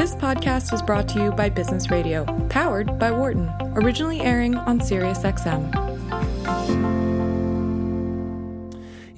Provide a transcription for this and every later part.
This podcast is brought to you by Business Radio, powered by Wharton, originally airing on SiriusXM.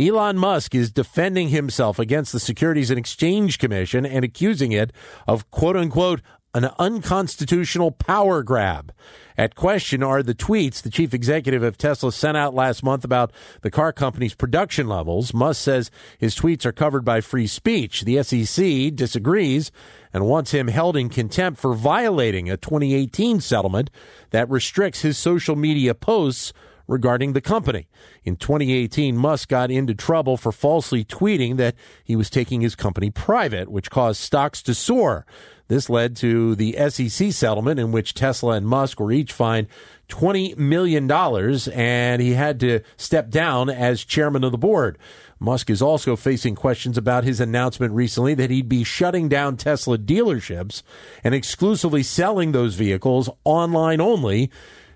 Elon Musk is defending himself against the Securities and Exchange Commission and accusing it of quote unquote an unconstitutional power grab. At question are the tweets the chief executive of Tesla sent out last month about the car company's production levels. Musk says his tweets are covered by free speech. The SEC disagrees and wants him held in contempt for violating a 2018 settlement that restricts his social media posts regarding the company. In 2018, Musk got into trouble for falsely tweeting that he was taking his company private, which caused stocks to soar. This led to the SEC settlement in which Tesla and Musk were each fined $20 million and he had to step down as chairman of the board. Musk is also facing questions about his announcement recently that he'd be shutting down Tesla dealerships and exclusively selling those vehicles online only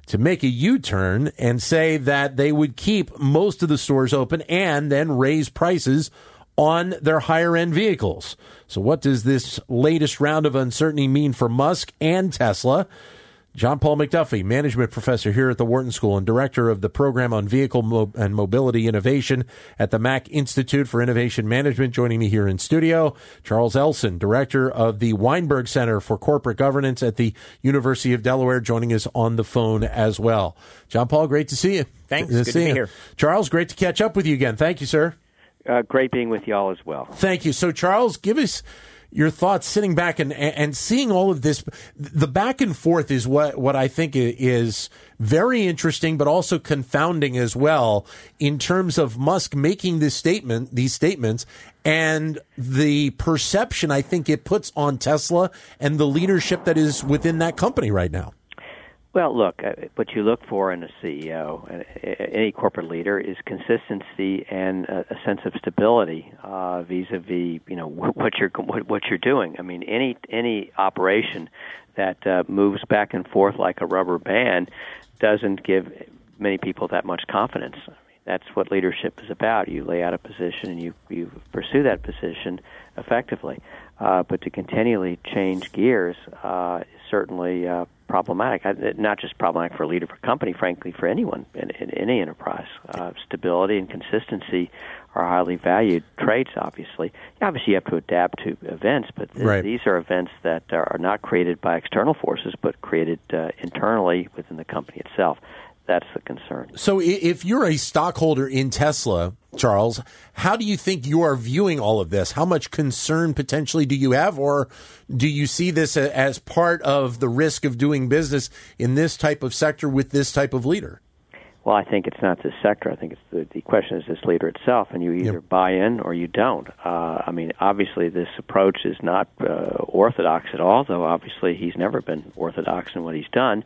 to make a U turn and say that they would keep most of the stores open and then raise prices on their higher end vehicles. So, what does this latest round of uncertainty mean for Musk and Tesla? John Paul MacDuffie, management professor here at the Wharton School and director of the program on vehicle Mo- and mobility innovation at the Mack Institute for Innovation Management, joining me here in studio. Charles Elson, director of the Weinberg Center for Corporate Governance at the University of Delaware, joining us on the phone as well. John Paul, great to see you. Thanks. Good, Good to be you. here. Charles, great to catch up with you again. Thank you, sir. Uh, great being with you all as well. Thank you. So, Charles, give us your thoughts sitting back and and seeing all of this the back and forth is what what I think is very interesting but also confounding as well in terms of Musk making this statement these statements and the perception I think it puts on Tesla and the leadership that is within that company right now. Well, look, uh, what you look for in a CEO, any corporate leader, is consistency and a sense of stability uh, vis-a-vis, you know, what you're what you're doing. I mean, any any operation that uh, moves back and forth like a rubber band doesn't give many people that much confidence. I mean, that's what leadership is about. You lay out a position and you you pursue that position effectively. Uh, but to continually change gears uh, certainly uh, problematic. Not just problematic for a leader of a company, frankly, for anyone in, in any enterprise. Uh, stability and consistency are highly valued traits. Obviously, obviously, you have to adapt to events, but th- right. these are events that are not created by external forces, but created uh, internally within the company itself. That's the concern. So, if you're a stockholder in Tesla, Charles, how do you think you are viewing all of this? How much concern potentially do you have, or do you see this as part of the risk of doing business in this type of sector with this type of leader? Well, I think it's not the sector. I think it's the, the question is this leader itself, and you either yep. buy in or you don't. Uh, I mean, obviously, this approach is not uh, orthodox at all, though obviously he's never been orthodox in what he's done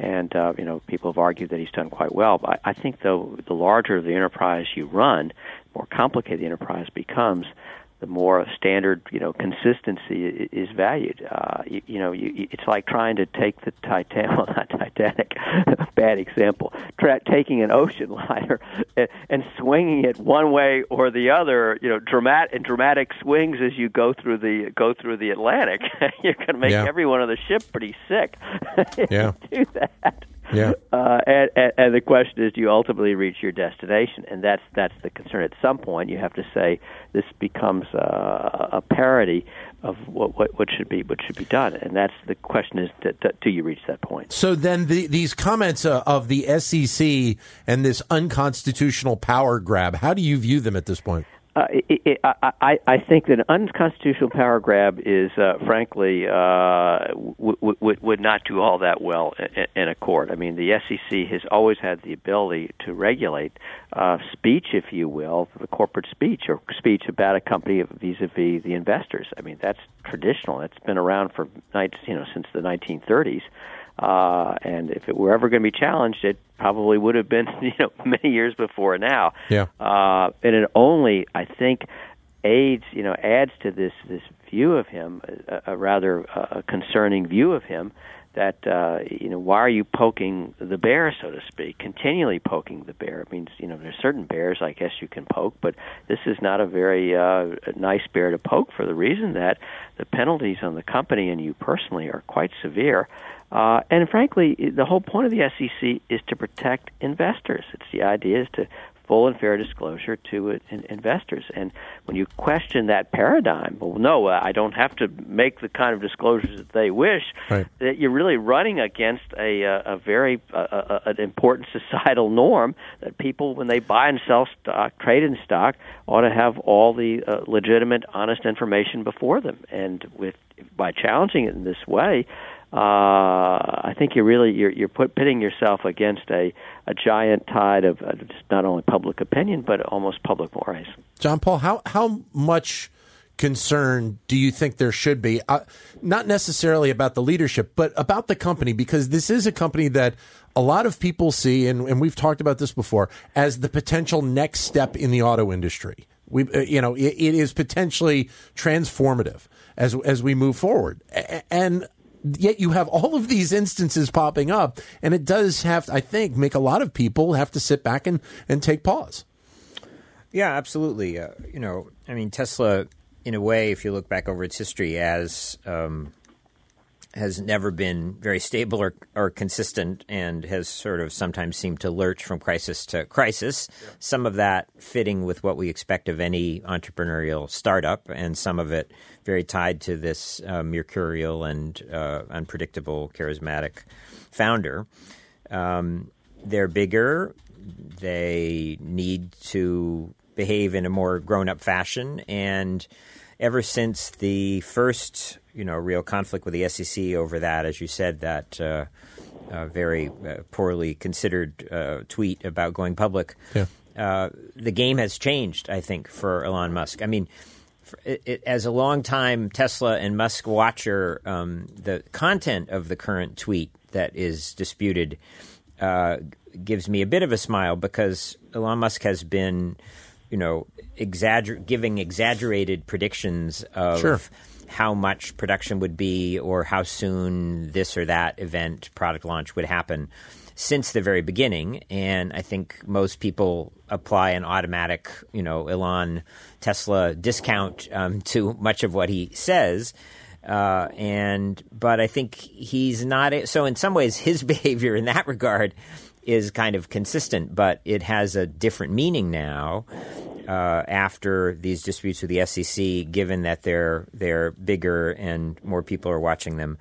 and uh, you know people have argued that he's done quite well. But I think though the larger the enterprise you run, the more complicated the enterprise becomes, the more standard, you know, consistency is valued. Uh, you, you know, you, it's like trying to take the Titanic, well, not Titanic, bad example, tra- taking an ocean liner and, and swinging it one way or the other. You know, dramatic and dramatic swings as you go through the go through the Atlantic. You're going to make yeah. everyone on the ship pretty sick. yeah, do that. Yeah. Uh, and, and, and the question is, do you ultimately reach your destination? And that's that's the concern. At some point, you have to say this becomes uh, a parody of what, what what should be what should be done, and that's the question: is do, do you reach that point? So then, the, these comments uh, of the SEC and this unconstitutional power grab, how do you view them at this point? Uh, it, it, I, I think that an unconstitutional power grab is, uh, frankly, uh, w- w- would not do all that well in, in a court. I mean, the SEC has always had the ability to regulate uh, speech, if you will, the corporate speech or speech about a company vis-a-vis the investors. I mean, that's traditional. It's been around for you know since the 1930s. Uh, and if it were ever going to be challenged, it probably would have been, you know, many years before now. Yeah. Uh, and it only, I think, aids, you know, adds to this this view of him, a, a rather uh, concerning view of him. That uh, you know, why are you poking the bear, so to speak, continually poking the bear? It means you know, there's certain bears I guess you can poke, but this is not a very uh, nice bear to poke for the reason that the penalties on the company and you personally are quite severe. Uh, and frankly, the whole point of the SEC is to protect investors. It's the idea is to full and fair disclosure to in, investors. And when you question that paradigm, well, no, uh, I don't have to make the kind of disclosures that they wish. Right. That you're really running against a a, a very uh, a, an important societal norm that people, when they buy and sell stock, trade in stock, ought to have all the uh, legitimate, honest information before them. And with by challenging it in this way, uh, I think you're really you're you're put, pitting yourself against a a giant tide of uh, not only public opinion but almost public mores. John Paul, how how much concern do you think there should be? Uh, not necessarily about the leadership, but about the company, because this is a company that a lot of people see, and, and we've talked about this before, as the potential next step in the auto industry. We, uh, you know, it, it is potentially transformative as as we move forward, and yet you have all of these instances popping up, and it does have, I think, make a lot of people have to sit back and, and take pause. Yeah, absolutely. Uh, you know, I mean, Tesla, in a way, if you look back over its history, as um, has never been very stable or, or consistent and has sort of sometimes seemed to lurch from crisis to crisis. Yeah. Some of that fitting with what we expect of any entrepreneurial startup, and some of it very tied to this uh, mercurial and uh, unpredictable, charismatic founder. Um, they're bigger. They need to behave in a more grown up fashion. And ever since the first you know real conflict with the SEC over that, as you said, that uh, uh, very uh, poorly considered uh, tweet about going public. Yeah. Uh, the game has changed, I think, for Elon Musk. I mean, it, it, as a long-time Tesla and Musk watcher, um, the content of the current tweet that is disputed uh, gives me a bit of a smile because Elon Musk has been, you know, exagger- giving exaggerated predictions of. Sure how much production would be or how soon this or that event product launch would happen since the very beginning. And I think most people apply an automatic, you know, Elon Tesla discount um, to much of what he says. Uh, and but I think he's not so. In some ways, his behavior in that regard is kind of consistent, but it has a different meaning now uh, after these disputes with the SEC, given that they're they're bigger and more people are watching them.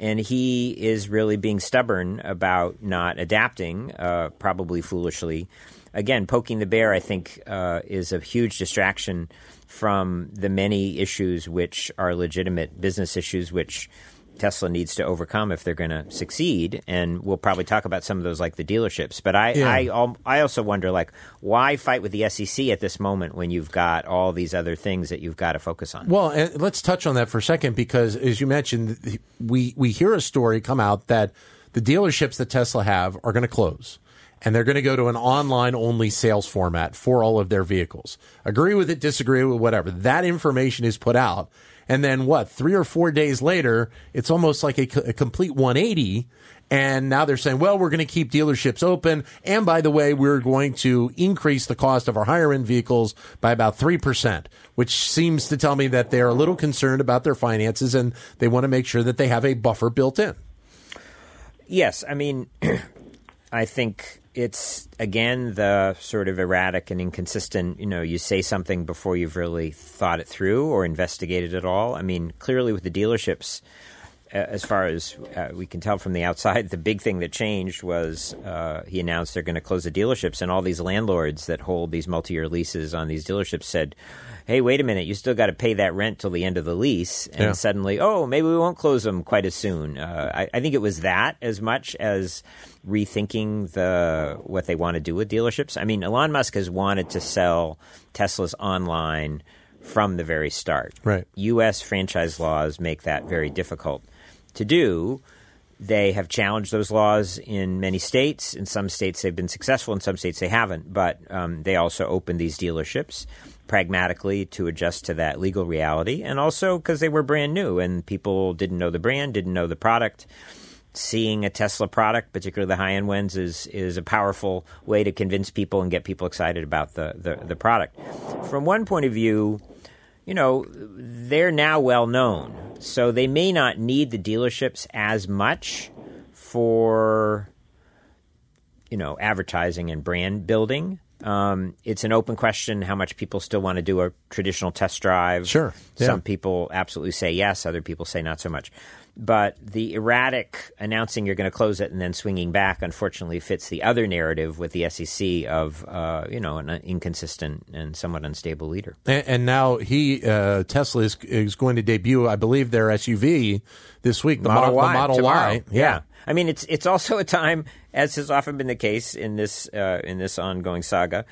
And he is really being stubborn about not adapting, uh, probably foolishly. Again, poking the bear, I think, uh, is a huge distraction from the many issues which are legitimate business issues, which Tesla needs to overcome if they're going to succeed. And we'll probably talk about some of those, like the dealerships. But I, yeah. I, I also wonder, like, why fight with the SEC at this moment when you've got all these other things that you've got to focus on? Well, and let's touch on that for a second because, as you mentioned, we we hear a story come out that the dealerships that Tesla have are going to close and they're going to go to an online only sales format for all of their vehicles. Agree with it, disagree with whatever. That information is put out. And then what? Three or four days later, it's almost like a, a complete 180. And now they're saying, well, we're going to keep dealerships open. And by the way, we're going to increase the cost of our higher end vehicles by about 3%, which seems to tell me that they're a little concerned about their finances and they want to make sure that they have a buffer built in. Yes. I mean, I think it's again the sort of erratic and inconsistent. You know, you say something before you've really thought it through or investigated it all. I mean, clearly with the dealerships, as far as uh, we can tell from the outside, the big thing that changed was uh, he announced they're going to close the dealerships, and all these landlords that hold these multi-year leases on these dealerships said, hey, wait a minute, you still got to pay that rent till the end of the lease. And yeah. suddenly, oh, maybe we won't close them quite as soon. Uh, I, I, think it was that as much as rethinking the what they want to do with dealerships. I mean, Elon Musk has wanted to sell Teslas online from the very start. Right. U.S. franchise laws make that very difficult to do. They have challenged those laws in many states. In some states, they've been successful. In some states, they haven't. But um, they also opened these dealerships. pragmatically to adjust to that legal reality, and also because they were brand new and people didn't know the brand, didn't know the product. Seeing a Tesla product, particularly the high end ones, is is a powerful way to convince people and get people excited about the, the, the product. From one point of view, you know, they're now well known, so they may not need the dealerships as much for you know advertising and brand building. Um, it's an open question how much people still want to do a traditional test drive. Sure. Yeah. Some people absolutely say yes, other people say not so much. But the erratic announcing you're going to close it and then swinging back, unfortunately, fits the other narrative with the SEC of uh, you know an inconsistent and somewhat unstable leader. And, and now he uh, Tesla is, is going to debut, I believe, their SUV this week, the Model, Mo- Y, the Model. Y. Yeah. I mean, it's it's also a time, as has often been the case in this uh, in this ongoing saga,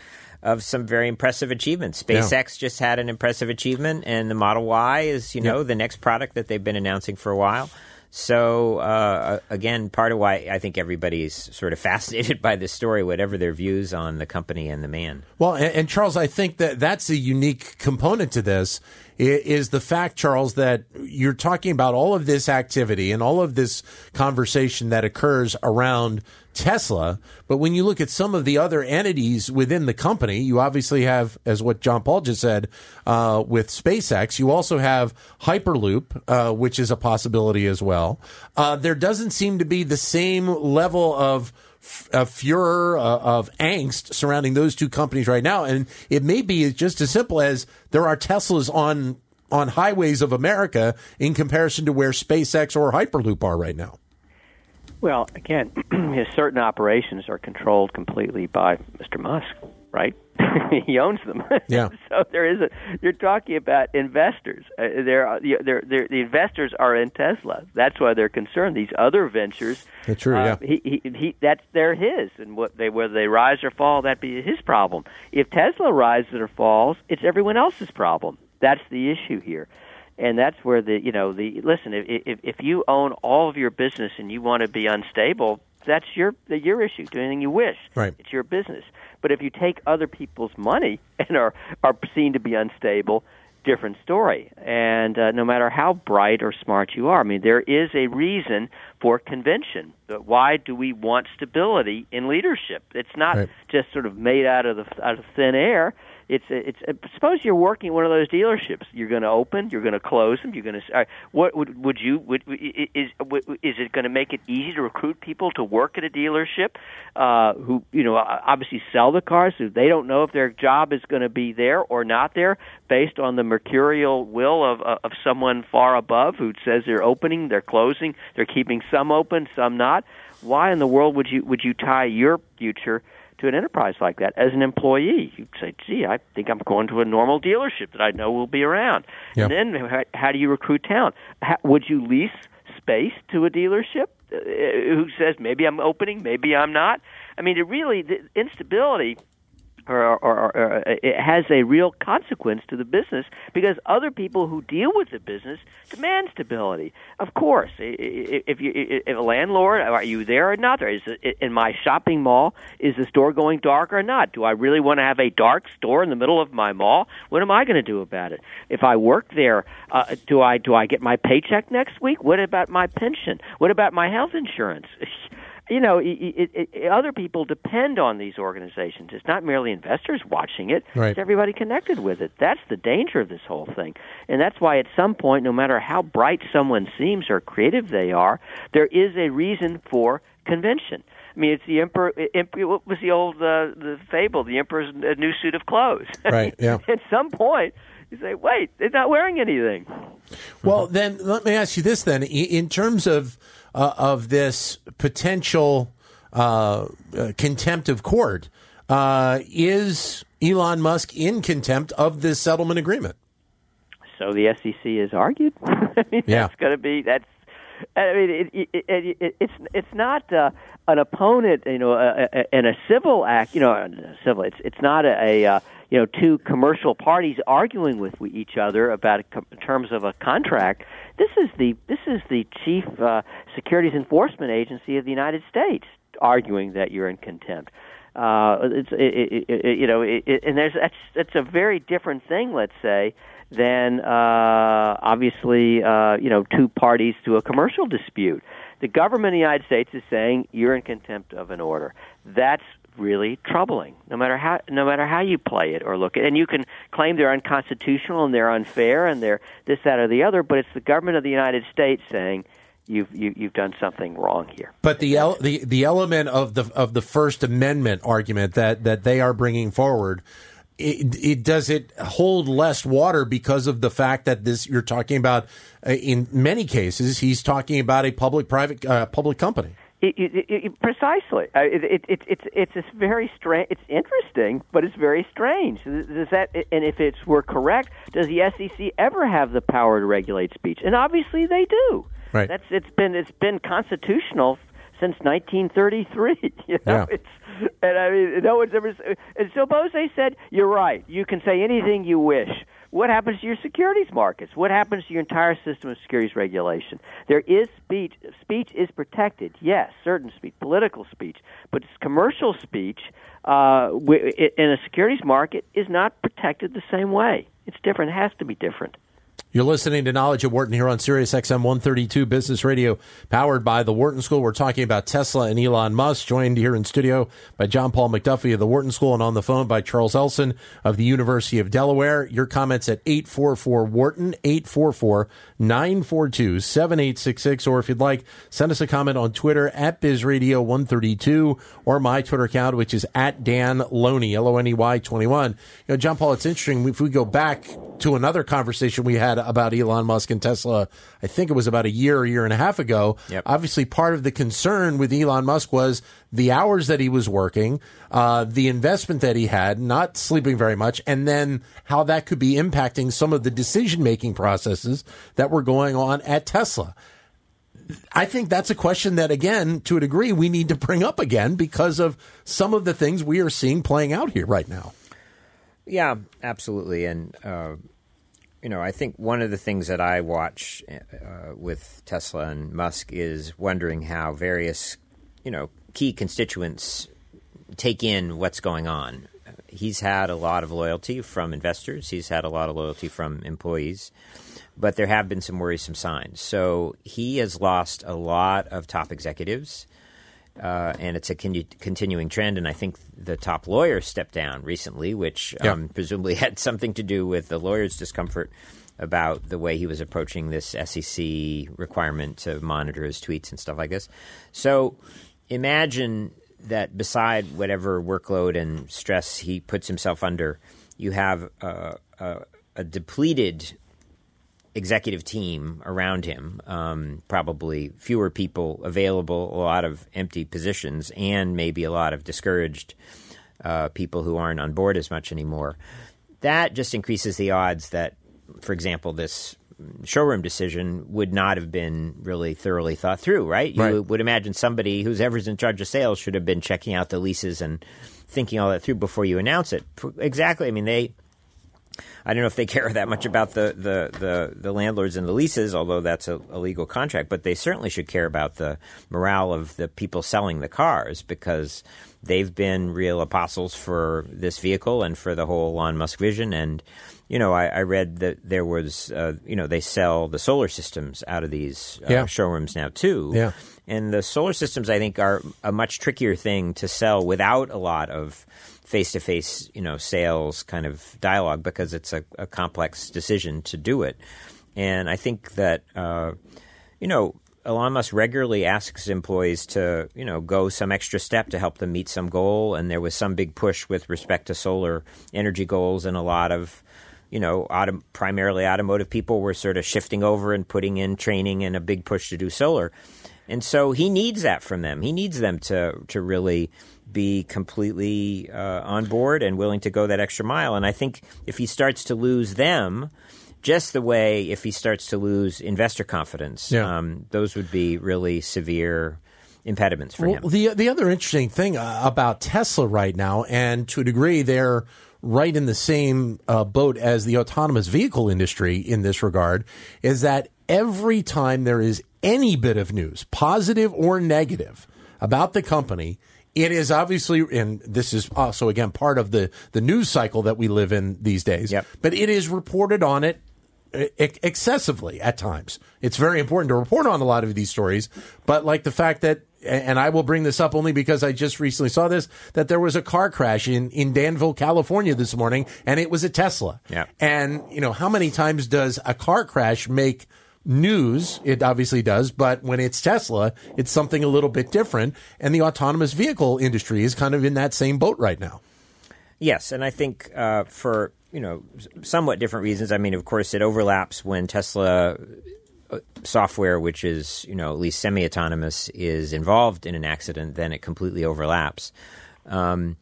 of some very impressive achievements. SpaceX just had an impressive achievement, and the Model Y is you know Yeah. the next product that they've been announcing for a while. So uh, again, part of why I think everybody's sort of fascinated by this story, whatever their views on the company and the man. Well, and, and Charles, I think that that's a unique component to this is the fact, Charles, that you're talking about all of this activity and all of this conversation that occurs around Tesla. But when you look at some of the other entities within the company, you obviously have, as what John Paul just said, uh, with SpaceX, you also have Hyperloop, uh, which is a possibility as well. Uh, there doesn't seem to be the same level of of furor uh, of angst surrounding those two companies right now, and it may be just as simple as there are Teslas on on highways of America in comparison to where SpaceX or Hyperloop are right now. Well, again, certain operations are controlled completely by Mr. Musk, right? he owns them. Yeah. so there is a. You're talking about investors. Uh, they're, they're, they're, the investors are in Tesla. That's why they're concerned. These other ventures. That's true, uh, yeah. He, he, he, that's they're his, and what they whether they rise or fall, that'd be his problem. If Tesla rises or falls, it's everyone else's problem. That's the issue here and that's where the you know the listen if if if you own all of your business and you want to be unstable that's your your issue do anything you wish Right. it's your business but if you take other people's money and are are seen to be unstable different story. And uh, no matter how bright or smart you are i mean there is a reason for convention But why do we want stability in leadership it's not Right. just sort of made out of the out of thin air it's it's suppose you're working one of those dealerships. You're going to open, you're going to close them. You're going to uh, what would would you would is is it going to make it easy to recruit people to work at a dealership uh, who you know obviously sell the cars who they don't know if their job is going to be there or not there based on the mercurial will of of of someone far above who says they're opening, they're closing, they're keeping some open, some not. Why in the world would you would you tie your future to an enterprise like that as an employee. You'd say, "Gee, I think I'm going to a normal dealership that I know will be around." Yep. And then, how, do you recruit talent? How, would you lease space to a dealership uh, who says maybe I'm opening, maybe I'm not? I mean, it really the instability. Or, or, or, or it has a real consequence to the business because other people who deal with the business demand stability. Of course, if you if a landlord, are you there or not? There is in my shopping mall. Is the store going dark or not? Do I really want to have a dark store in the middle of my mall? What am I going to do about it? If I work there, uh, do I do I get my paycheck next week? What about my pension? What about my health insurance? you know, it, it, it, other people depend on these organizations. It's not merely investors watching it; Right. it's everybody connected with it. That's the danger of this whole thing, and that's why at some point, no matter how bright someone seems or creative they are, there is a reason for convention. I mean, it's the emperor. emperor what was the old uh, the fable? The emperor's new suit of clothes. Right, yeah. at some point, you say, "Wait, they're not wearing anything." Well, then let me ask you this: then, in terms of uh, of this potential uh, uh, contempt of court, uh, is Elon Musk in contempt of this settlement agreement? So the SEC has argued. I mean, Yeah. that's going to be that's. I mean, it, it, it, it, it's it's not uh, an opponent, you know, uh, uh, in a civil act. You know, civil. It's it's not a, a uh, you know two commercial parties arguing with each other about a, terms of a contract. This is the this is the chief uh, securities enforcement agency of the United States arguing that you're in contempt. Uh, it's it, it, it, you know, it, it, and there's that's that's a very different thing. Let's say than uh, obviously uh, you know two parties to a commercial dispute. The government of the United States is saying you're in contempt of an order. That's really troubling. No matter how no matter how you play it or look at, it. and you can claim they're unconstitutional and they're unfair and they're this that or the other, but it's the government of the United States saying you've you, have you have done something wrong here. But the el- the the element of the of the First Amendment argument that that they are bringing forward. It, it, does it hold less water because of the fact that this you're talking about uh, in many cases he's talking about a public private uh, public company it, precisely. Uh, it, it, it's it's it's very strange. It's interesting, but it's very strange. Does that and if it's were correct, does the SEC ever have the power to regulate speech? And obviously they do. Right. That's it's been it's been constitutional since 1933. You know, yeah. it's and I mean no one's ever. And suppose they said you're right. You can say anything you wish. What happens to your securities markets? What happens to your entire system of securities regulation? There is speech. Speech is protected, yes, certain speech, political speech, but commercial speech uh, in a securities market is not protected the same way. It's different. It has to be different. You're listening to Knowledge at Wharton here on Sirius XM 132 Business Radio, powered by the Wharton School. We're talking about Tesla and Elon Musk, joined here in studio by John Paul MacDuffie of the Wharton School and on the phone by Charles Elson of the University of Delaware. Your comments at 844 Wharton, 844 942 7866. Or if you'd like, send us a comment on Twitter at BizRadio 132 or my Twitter account, which is at Dan Loney, L O N E Y 21. You know, John Paul, it's interesting. If we go back to another conversation we had about Elon Musk and Tesla, I think it was about a year, a year and a half ago. Yep. Obviously, part of the concern with Elon Musk was the hours that he was working, uh, the investment that he had, not sleeping very much, and then how that could be impacting some of the decision making processes that were going on at Tesla. I think that's a question that, again, to a degree, we need to bring up again because of some of the things we are seeing playing out here right now. Yeah, absolutely. And uh, you know, I think one of the things that I watch uh, with Tesla and Musk is wondering how various, you know, key constituents take in what's going on. He's had a lot of loyalty from investors. He's had a lot of loyalty from employees, but there have been some worrisome signs. So he has lost a lot of top executives uh, and it's a con- continuing trend. And I think the top lawyer stepped down recently, which yeah. um, presumably had something to do with the lawyer's discomfort about the way he was approaching this SEC requirement to monitor his tweets and stuff like this. So imagine that beside whatever workload and stress he puts himself under, you have a, a depleted executive team around him, um, probably fewer people available, a lot of empty positions, and maybe a lot of discouraged uh, people who aren't on board as much anymore. That just increases the odds that, for example, this showroom decision would not have been really thoroughly thought through, right? You right. would imagine somebody who's ever's in charge of sales should have been checking out the leases and thinking all that through before you announce it. Exactly. I mean, they I don't know if they care that much about the, the, the, the landlords and the leases, although that's a, a, legal contract, but they certainly should care about the morale of the people selling the cars because they've been real apostles for this vehicle and for the whole Elon Musk vision. And, you know, I, I read that there was, uh, you know, they sell the solar systems out of these uh, yeah. showrooms now too. Yeah. And the solar systems, I think, are a much trickier thing to sell without a lot of face to face, you know, sales kind of dialogue because it's a, a, complex decision to do it. And I think that, uh, you know, Elon Musk regularly asks employees to, you know, go some extra step to help them meet some goal. And there was some big push with respect to solar energy goals, and a lot of, you know, primarily automotive people were sort of shifting over and putting in training and a big push to do solar. And so he needs that from them. He needs them to to really be completely uh, on board and willing to go that extra mile. And I think if he starts to lose them, just the way if he starts to lose investor confidence, yeah. um, those would be really severe impediments for well, him. The the other interesting thing uh, about Tesla right now, and to a degree, they're right in the same uh, boat as the autonomous vehicle industry in this regard, is that every time there is any bit of news, positive or negative, about the company, it is obviously, and this is also again part of the the news cycle that we live in these days. Yep. But it is reported on it excessively at times. It's very important to report on a lot of these stories, but like the fact that and I will bring this up only because I just recently saw this that there was a car crash in in Danville, California this morning and it was a Tesla. Yeah. And you know, how many times does a car crash make news? It obviously does, but when it's Tesla, it's something a little bit different and the autonomous vehicle industry is kind of in that same boat right now. Yes, and I think uh, for you know somewhat different reasons. I mean, of course, it overlaps when Tesla uh, software, which is you know at least semi-autonomous, is involved in an accident. Then it completely overlaps. Um,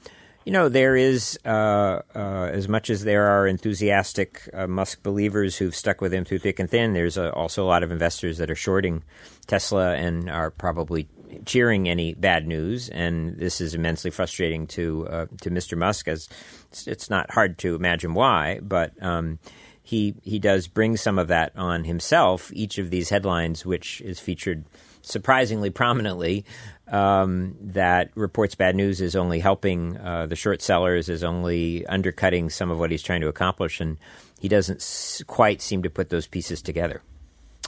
you know, there is uh, uh, as much as there are enthusiastic uh, Musk believers who've stuck with him through thick and thin. There's uh, also a lot of investors that are shorting Tesla and are probably cheering any bad news, and this is immensely frustrating to uh, to Mr. Musk. As it's, it's, not hard to imagine why, but um, he he does bring some of that on himself. Each of these headlines, which is featured surprisingly prominently, um, that reports bad news is only helping uh, the short sellers, is only undercutting some of what he's trying to accomplish, and he doesn't s- quite seem to put those pieces together.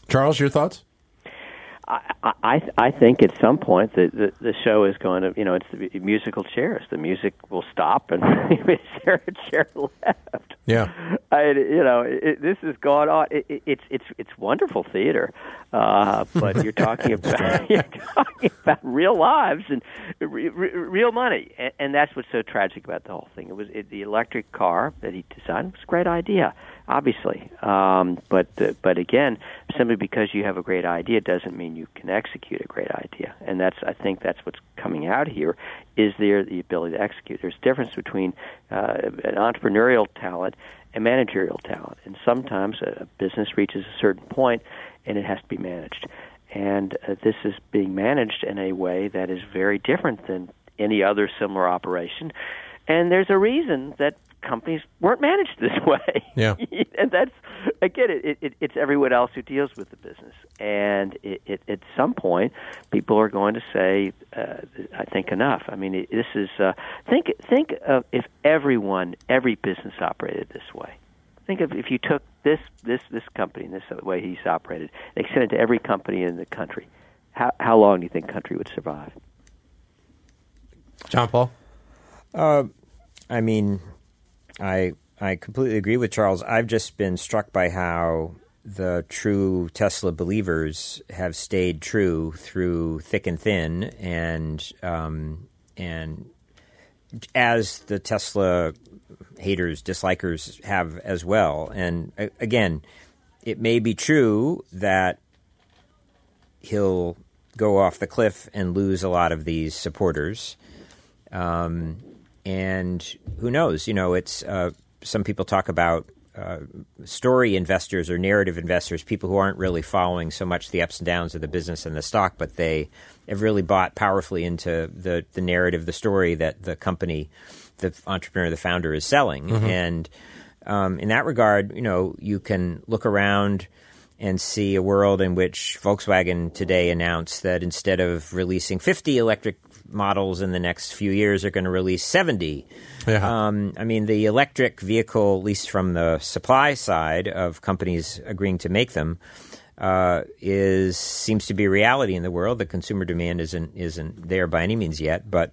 Charles, your thoughts? I, I I think at some point the, the the show is going to you know it's the musical chairs. The music will stop and is there a chair left? Yeah, I, you know it, this has gone on. It, it, it's it's it's wonderful theater, uh, but you're talking about you're talking about real lives and re, re, real money, and, and that's what's so tragic about the whole thing. It was it, the electric car that he designed was a great idea obviously. Um, but uh, but again, simply because you have a great idea doesn't mean you can execute a great idea. And that's I think that's what's coming out here. Is there the ability to execute? There's a difference between uh, an entrepreneurial talent and managerial talent. And sometimes a business reaches a certain point and it has to be managed. And uh, this is being managed in a way that is very different than any other similar operation. And there's a reason that companies weren't managed this way. Yeah, and that's again, it, it, it's everyone else who deals with the business, and it, it, at some point, people are going to say, uh, "I think enough." I mean, this is uh, think think of if everyone, every business operated this way. Think of if you took this this this company, this way he's operated, and extended to every company in the country. How how long do you think country would survive? John Paul. Uh, I mean, I I completely agree with Charles. I've just been struck by how the true Tesla believers have stayed true through thick and thin, and um, and as the Tesla haters, dislikers have as well. And uh, again, it may be true that he'll go off the cliff and lose a lot of these supporters. Um, and who knows? You know, it's uh, some people talk about uh, story investors or narrative investors, people who aren't really following so much the ups and downs of the business and the stock, but they have really bought powerfully into the the narrative, the story that the company, the entrepreneur, the founder is selling. Mm-hmm. And um, in that regard, you know, you can look around and see a world in which Volkswagen today announced that instead of releasing 50 electric models in the next few years they're going to release 70. Yeah. Um, I mean, the electric vehicle, at least from the supply side of companies agreeing to make them, uh, is seems to be a reality in the world. The consumer demand isn't isn't there by any means yet, but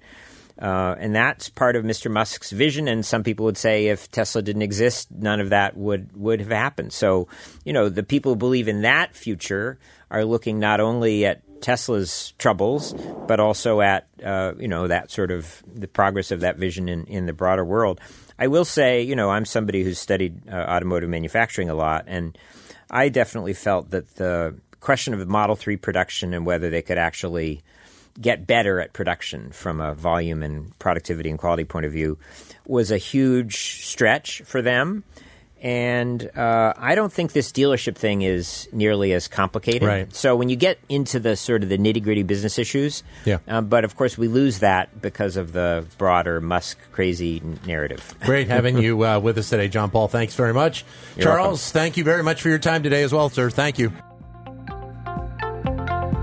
uh, and that's part of Mr. Musk's vision. And some people would say if Tesla didn't exist, none of that would would have happened. So, you know, the people who believe in that future are looking not only at Tesla's troubles, but also at uh, you know that sort of the progress of that vision in, in the broader world. I will say, you know, I'm somebody who's studied uh, automotive manufacturing a lot, and I definitely felt that the question of Model Three production and whether they could actually get better at production from a volume and productivity and quality point of view was a huge stretch for them. And uh, I don't think this dealership thing is nearly as complicated. Right. So when you get into the sort of the nitty gritty business issues, yeah. Uh, but of course we lose that because of the broader Musk crazy narrative. Great having you uh, with us today, John Paul. Thanks very much, You're Charles. welcome. Thank you very much for your time today as well, sir. Thank you.